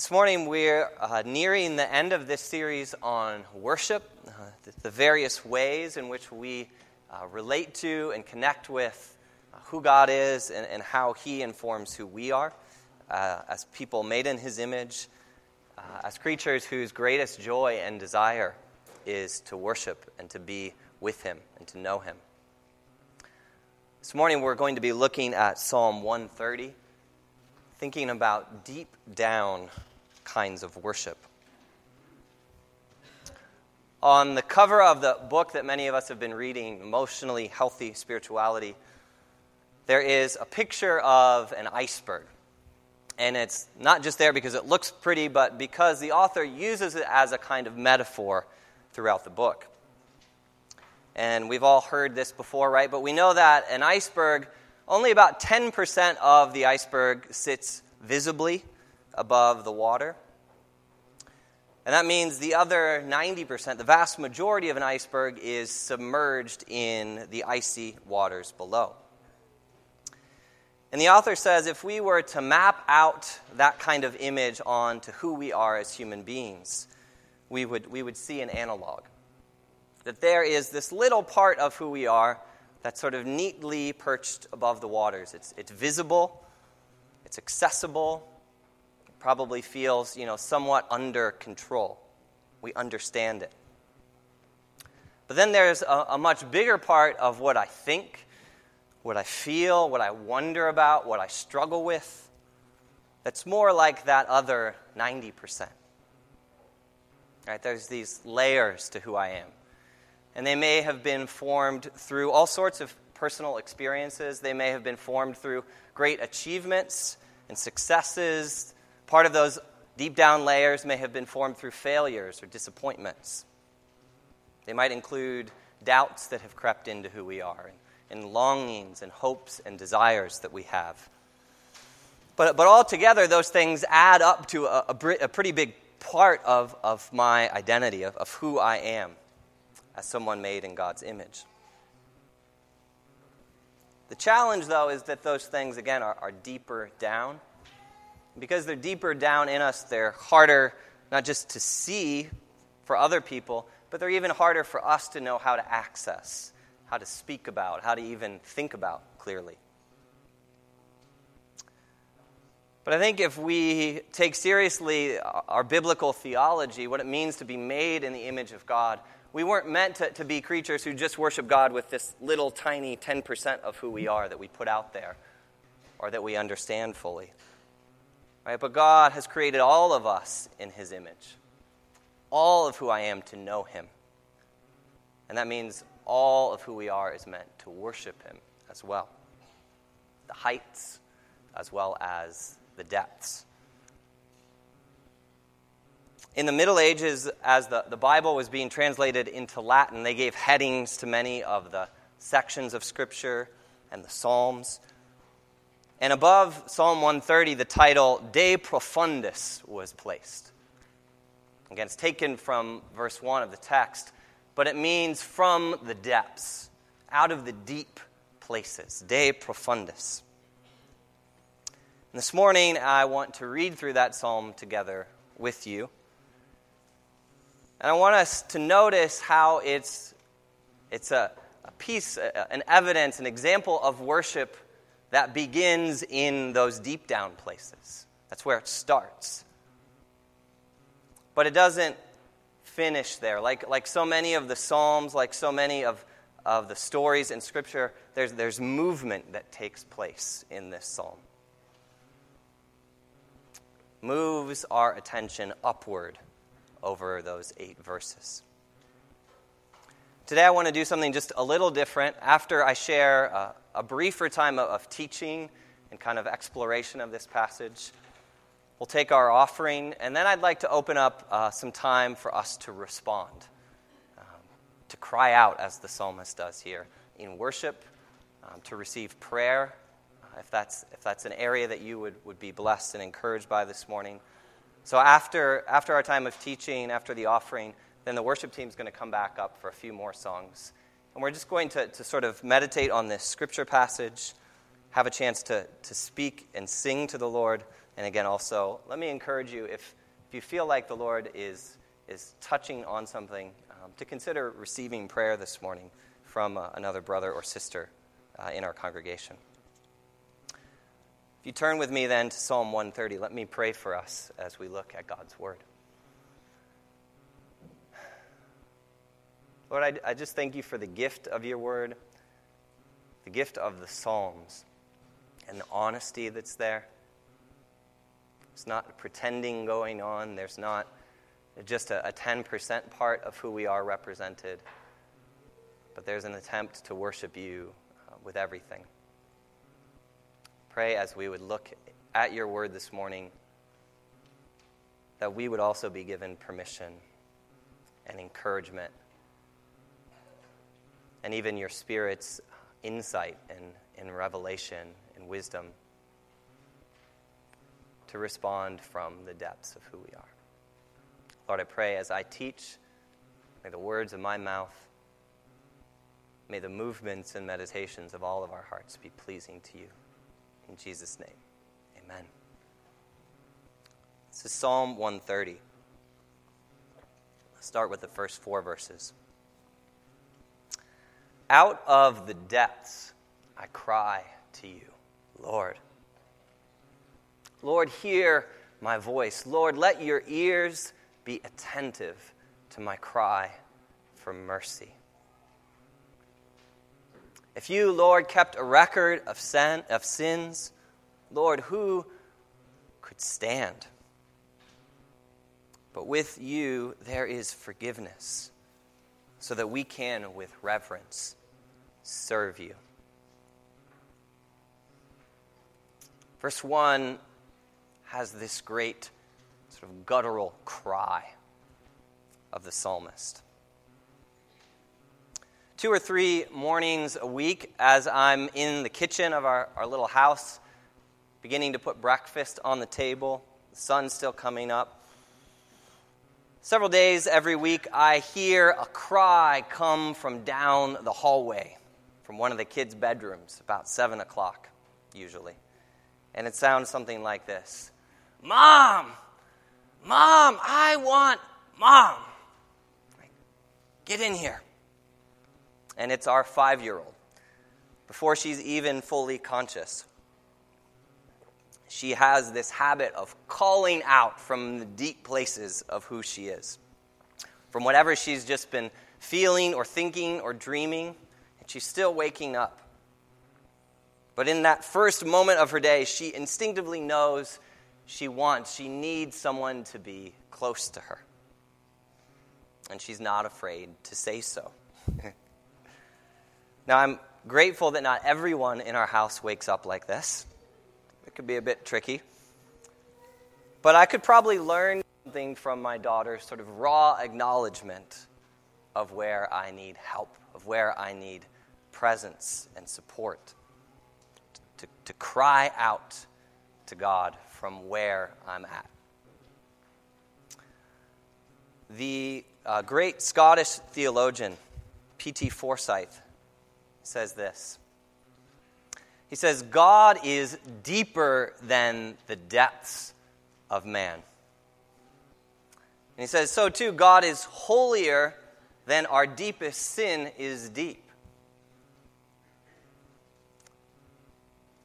This morning, we're uh, nearing the end of this series on worship, uh, the, the, various ways in which we uh, relate to and connect with uh, who God is and, and, how He informs who we are uh, as people made in His image, uh, as creatures whose greatest joy and desire is to worship and to be with Him and to know Him. This morning, we're going to be looking at Psalm 130 thinking about deep down kinds of worship. On the cover of the book that many of us have been reading, Emotionally Healthy Spirituality, there is a picture of an iceberg. And it's not just there because it looks pretty, but because the author uses it as a kind of metaphor throughout the book. And we've all heard this before, right? But we know that an iceberg only about 10% of the iceberg sits visibly above the water. And that means the other 90%, the vast majority of an iceberg, is submerged in the icy waters below. And the author says if we were to map out that kind of image onto who we are as human beings, we would, we would see an analog. That there is this little part of who we are that's sort of neatly perched above the waters. It's, it's visible, it's accessible, probably feels, you know, somewhat under control. We understand it. But then there's a, a much bigger part of what I think, what I feel, what I wonder about, what I struggle with, that's more like that other 90%. Right? There's these layers to who I am. And they may have been formed through all sorts of personal experiences. They may have been formed through great achievements and successes. Part of those deep down layers may have been formed through failures or disappointments. They might include doubts that have crept into who we are, and, and longings and hopes and desires that we have. But, but altogether, those things add up to a, a, a pretty big part of, of my identity, of, of who I am as someone made in God's image. The challenge, though, is that those things, again, are, are deeper down. Because they're deeper down in us, they're harder not just to see for other people, but they're even harder for us to know how to access, how to speak about, how to even think about clearly. But I think if we take seriously our biblical theology, what it means to be made in the image of God, we weren't meant to, to be creatures who just worship God with this little tiny 10% of who we are that we put out there or that we understand fully. Right? But God has created all of us in His image, all of who I am to know Him. And that means all of who we are is meant to worship Him as well the heights as well as the depths in the Middle Ages, as the, the Bible was being translated into Latin, they gave headings to many of the sections of Scripture and the Psalms. And above Psalm 130, the title De Profundis was placed. Again, it's taken from verse 1 of the text, but it means from the depths, out of the deep places. De Profundis. And this morning, I want to read through that psalm together with you. And I want us to notice how it's, it's a, a piece, an evidence, an example of worship that begins in those deep down places. That's where it starts. But it doesn't finish there. Like, like so many of the Psalms, like so many of, of the stories in Scripture, there's, there's movement that takes place in this psalm. Moves our attention upward over those eight verses. Today, I want to do something just a little different. After I share a, a briefer time of, of, teaching and kind of exploration of this passage, we'll take our offering, and then I'd like to open up uh, some time for us to respond, um, to cry out as the psalmist does here in worship, um, to receive prayer, uh, if, that's, if that's an area that you would, would be blessed and encouraged by this morning. So after, after our time of teaching, after the offering, then the worship team is going to come back up for a few more songs. And we're just going to, to sort of meditate on this scripture passage, have a chance to, to speak and sing to the Lord, And again, also, let me encourage you if, if you feel like the Lord is, is touching on something, um, to consider receiving prayer this morning from uh, another brother or sister uh, in our congregation. If you turn with me then to Psalm 130, let me pray for us as we look at God's Word. Lord, I, I just thank you for the gift of your Word, the gift of the Psalms, and the honesty that's there. There's not pretending going on, there's not just a, a 10% part of who we are represented, but there's an attempt to worship you uh, with everything pray as we would look at your word this morning that we would also be given permission and encouragement and even your spirit's insight and, and revelation and wisdom to respond from the depths of who we are. Lord, I pray as I teach, may the words of my mouth, may the movements and meditations of all of our hearts be pleasing to you. In Jesus' name, amen. This is Psalm 130. Let's start with the first four verses. Out of the depths I cry to you, Lord. Lord, hear my voice. Lord, let your ears be attentive to my cry for mercy. If you, Lord, kept a record of, sin, of sins, Lord, who could stand? But with you, there is forgiveness, so that we can, with reverence, serve you. Verse 1 has this great sort of guttural cry of the psalmist two or three mornings a week as I'm in the kitchen of our, our little house, beginning to put breakfast on the table. The sun's still coming up. Several days every week, I hear a cry come from down the hallway from one of the kids' bedrooms, about 7 o'clock, usually. And it sounds something like this Mom! Mom, I want mom! Get in here and it's our five year old. Before she's even fully conscious, she has this habit of calling out from the deep places of who she is. From whatever she's just been feeling or thinking or dreaming, she's still waking up. But in that first moment of her day, she instinctively knows she wants, she needs someone to be close to her. And she's not afraid to say so. Now, I'm grateful that not everyone in our house wakes up like this. It could be a bit tricky. But I could probably learn something from my daughter's sort of raw acknowledgement of where I need help, of where I need presence and support, to, to cry out to God from where I'm at. The uh, great Scottish theologian, P.T. Forsyth, says this He says, God is deeper than the depths of man. And he says, so too, God is holier than our deepest sin is deep.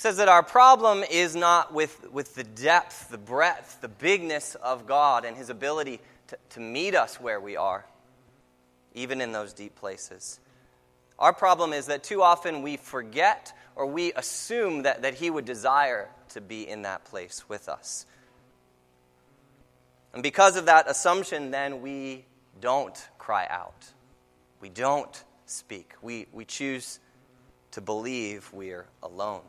Says that our problem is not with, with the depth, the breadth, the bigness of God and his ability to, to meet us where we are, even in those deep places. Our problem is that too often we forget or we assume that, that He would desire to be in that place with us. And because of that assumption, then we don't cry out. We don't speak. We, we choose to believe we're alone.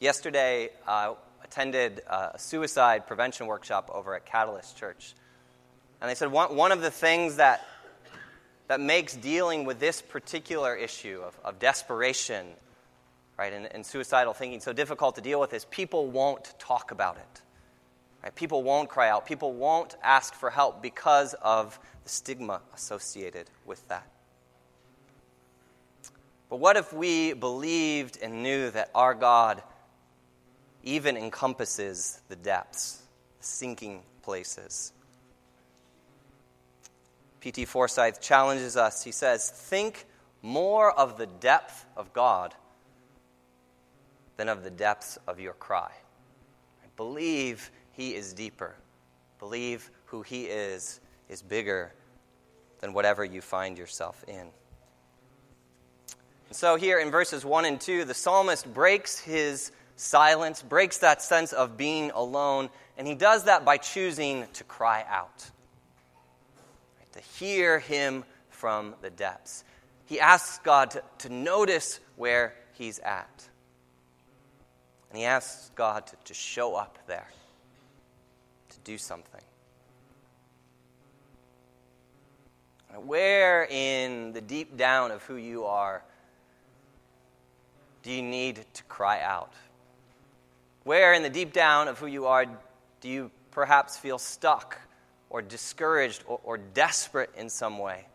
Yesterday, I uh, attended a suicide prevention workshop over at Catalyst Church. And they said one, one of the things that that makes dealing with this particular issue of, of desperation right, and, and suicidal thinking so difficult to deal with is people won't talk about it. Right? People won't cry out. People won't ask for help because of the stigma associated with that. But what if we believed and knew that our God even encompasses the depths, sinking places. P.T. Forsyth challenges us. He says, Think more of the depth of God than of the depths of your cry. Believe He is deeper. Believe who He is is bigger than whatever you find yourself in. And so, here in verses 1 and 2, the psalmist breaks his silence, breaks that sense of being alone, and he does that by choosing to cry out, right, to hear him from the depths. He asks God to, to notice where he's at. And he asks God to, to show up there, to do something. Where in the deep down of who you are do you need to cry out? Where in the deep down of who you are do you perhaps feel stuck or discouraged or, or desperate in some way?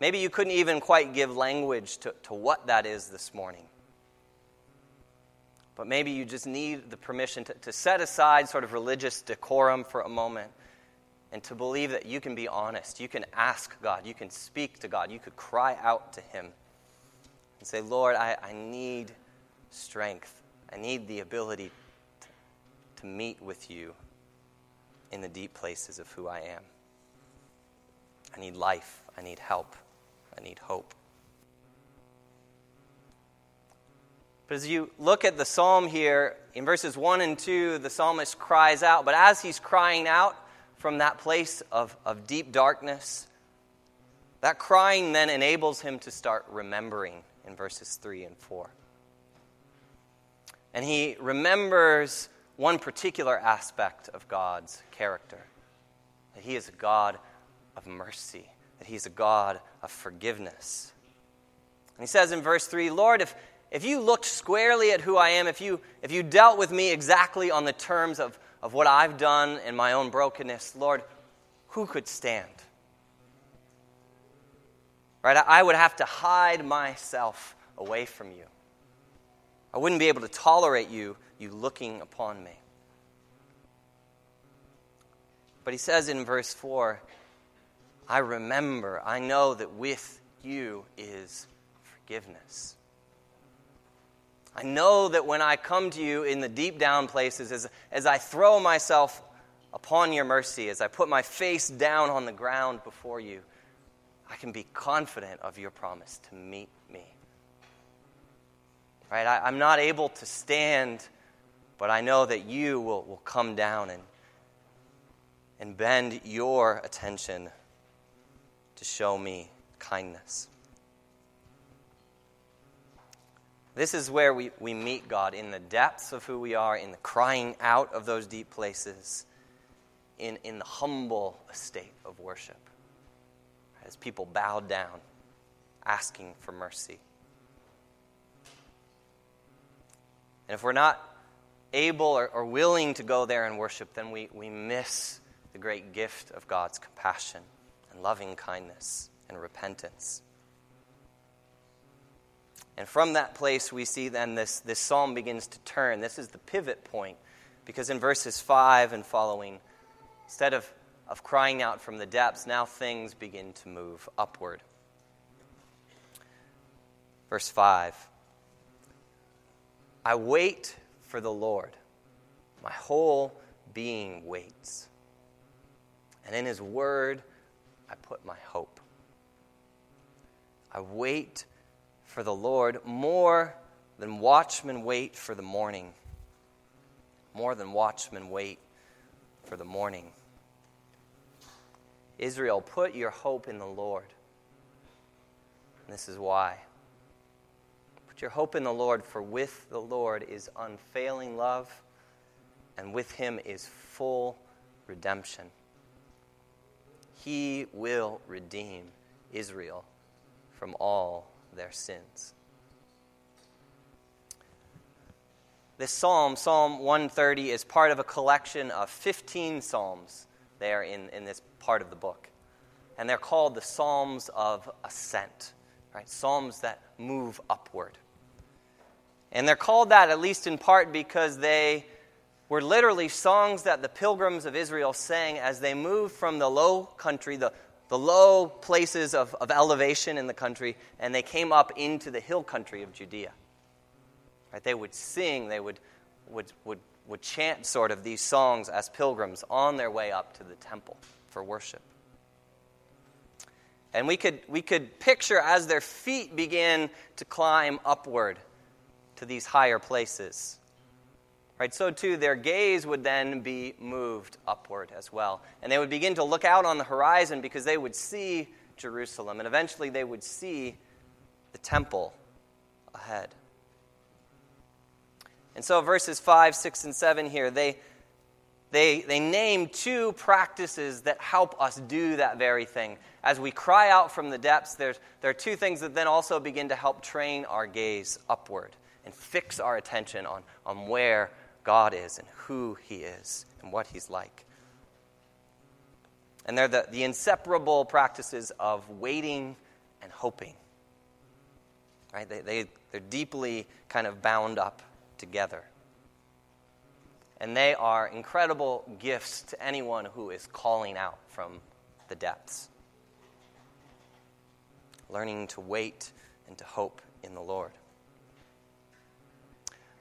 Maybe you couldn't even quite give language to, to what that is this morning. But maybe you just need the permission to, to set aside sort of religious decorum for a moment and to believe that you can be honest. You can ask God. You can speak to God. You could cry out to Him and say, Lord, I, I need strength. I need the ability to, to meet with you in the deep places of who I am. I need life. I need help. I need hope. But as you look at the psalm here, in verses 1 and 2, the psalmist cries out. But as he's crying out from that place of, of deep darkness, that crying then enables him to start remembering in verses 3 and 4. And he remembers one particular aspect of God's character that he is a God of mercy, that he's a God of forgiveness. And he says in verse 3 Lord, if, if you looked squarely at who I am, if you, if you dealt with me exactly on the terms of, of what I've done in my own brokenness, Lord, who could stand? Right? I would have to hide myself away from you. I wouldn't be able to tolerate you, you looking upon me. But he says in verse 4 I remember, I know that with you is forgiveness. I know that when I come to you in the deep down places, as, as I throw myself upon your mercy, as I put my face down on the ground before you, I can be confident of your promise to meet me. Right? I, am not able to stand, but I know that you will, will come down and, and bend your attention to show me kindness. This is where we, we meet God in the depths of who we are, in the crying out of those deep places, in, in the humble state of worship as people bowed down, asking for mercy. And if we're not able or, or willing to go there and worship, then we, we miss the great gift of God's compassion and loving kindness and repentance. And from that place, we see then this, this psalm begins to turn. This is the pivot point, because in verses 5 and following, instead of of crying out from the depths, now things begin to move upward. Verse 5 I wait for the Lord, my whole being waits. And in his word, I put my hope. I wait for the Lord more than watchmen wait for the morning. More than watchmen wait for the morning. Israel, put your hope in the Lord. And this is why. Put your hope in the Lord, for with the Lord is unfailing love, and with him is full redemption. He will redeem Israel from all their sins. This psalm, Psalm 130, is part of a collection of 15 psalms there in, in this part of the book. And they're called the Psalms of Ascent, right? Psalms that move upward. And they're called that at least in part because they were literally songs that the pilgrims of Israel sang as they moved from the low country, the, the low places of, of elevation in the country, and they came up into the hill country of Judea. Right? They would sing, they would, would, would, would chant sort of these songs as pilgrims on their way up to the temple for worship. And we could, we could picture as their feet began to climb upward to these higher places Right, so too their gaze would then be moved upward as well. And they would begin to look out on the horizon because they would see Jerusalem and eventually they would see the temple ahead. And so verses 5, 6, and 7 here, they, they, they name two practices that help us do that very thing. As we cry out from the depths, there's, there are two things that then also begin to help train our gaze upward and fix our attention on, on where God is and who He is and what He's like. And they're the, the inseparable practices of waiting and hoping. Right? They, they, they're deeply kind of bound up together. And they are incredible gifts to anyone who is calling out from the depths. Learning to wait and to hope in the Lord.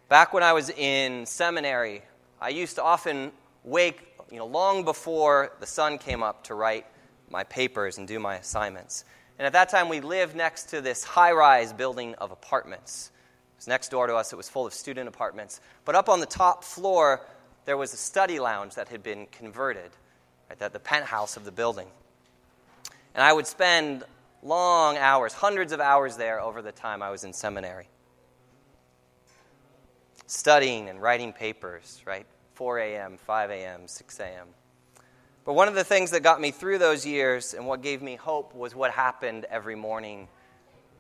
Back when I was in seminary, I used to often wake, you know, long before the sun came up to write my papers and do my assignments. And at that time, we lived next to this high rise building of apartments. It was next door to us, it was full of student apartments. But up on the top floor, there was a study lounge that had been converted, right, that the penthouse of the building. And I would spend long hours, hundreds of hours there over the time I was in seminary studying and writing papers, right? 4 a.m., 5 a.m., 6 a.m. But one of the things that got me through those years and what gave me hope was what happened every morning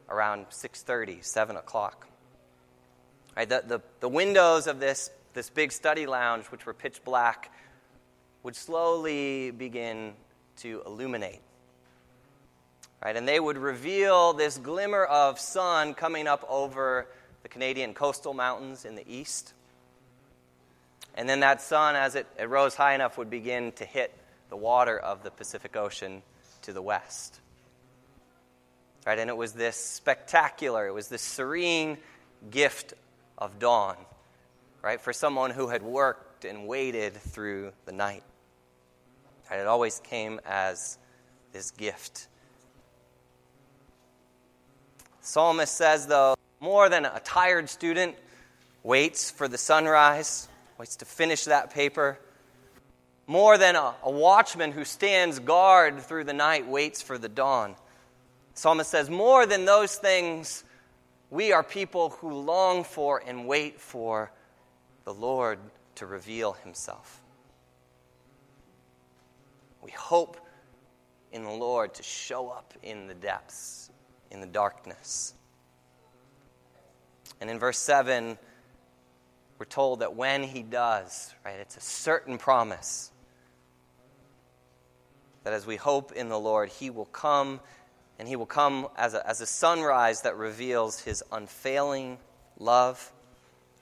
around 6.30, 7 o'clock. Right, the, the, the windows of this, this big study lounge, which were pitch black, would slowly begin to illuminate. Right, and they would reveal this glimmer of sun coming up over the Canadian coastal mountains in the east. And then that sun, as it, it rose high enough, would begin to hit the water of the Pacific Ocean to the west. Right? And it was this spectacular, it was this serene gift of dawn, right? For someone who had worked and waited through the night. Right? It always came as this gift. Psalmist says, though, more than a tired student waits for the sunrise, waits to finish that paper. More than a, a watchman who stands guard through the night waits for the dawn. Psalmist says, More than those things, we are people who long for and wait for the Lord to reveal himself. We hope in the Lord to show up in the depths, in the darkness. And in verse 7, we're told that when he does, right, it's a certain promise that as we hope in the Lord, he will come and he will come as a, as a sunrise that reveals his unfailing love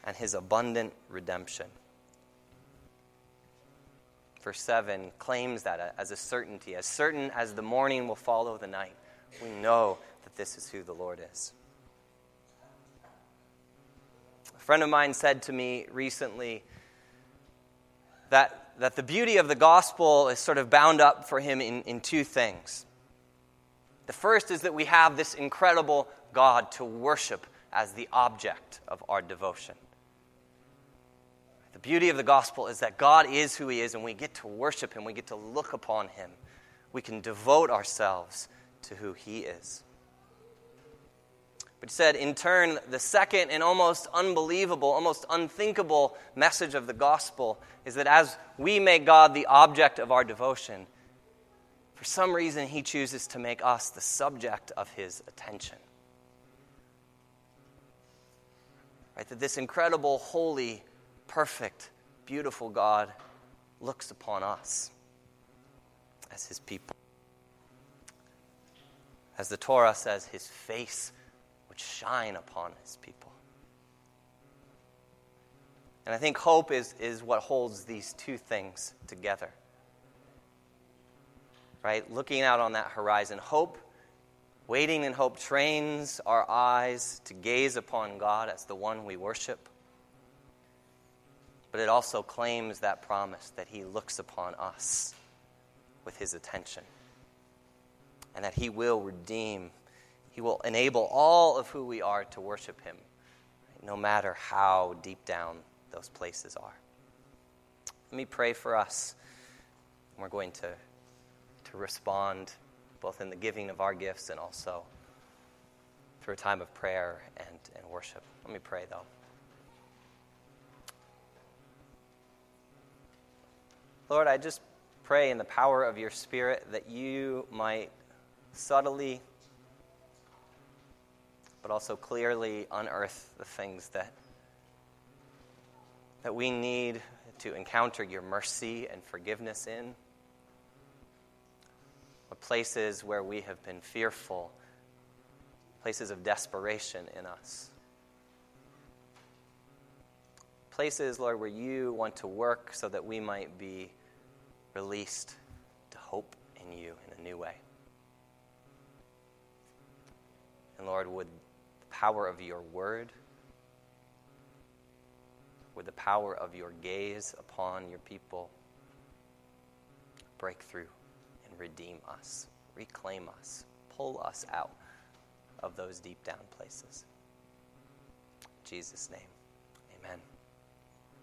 and his abundant redemption. Verse 7 claims that as a certainty, as certain as the morning will follow the night. We know that this is who the Lord is friend of mine said to me recently that, that the beauty of the gospel is sort of bound up for him in, in two things. The first is that we have this incredible God to worship as the object of our devotion. The beauty of the gospel is that God is who He is, and we get to worship Him, we get to look upon Him. We can devote ourselves to who He is which said, in turn, the second and almost unbelievable, almost unthinkable message of the gospel is that as we make God the object of our devotion, for some reason he chooses to make us the subject of his attention. Right? That this incredible, holy, perfect, beautiful God looks upon us as his people. As the Torah says, his face would shine upon his people. And I think hope is, is what holds these two things together. Right? Looking out on that horizon, hope, waiting in hope, trains our eyes to gaze upon God as the one we worship. But it also claims that promise that He looks upon us with His attention and that He will redeem, He will enable all of who we are to worship Him, no matter how deep down those places are. Let me pray for us. We're going to, to respond both in the giving of our gifts and also through a time of prayer and, and worship. Let me pray, though. Lord, I just pray in the power of your Spirit that you might subtly, but also clearly unearth the things that, that we need to encounter your mercy and forgiveness in. The places where we have been fearful, places of desperation in us. Places, Lord, where you want to work so that we might be released to hope in you in a new way. And Lord, would power of your word, with the power of your gaze upon your people break through and redeem us, reclaim us, pull us out of those deep down places. In Jesus' name.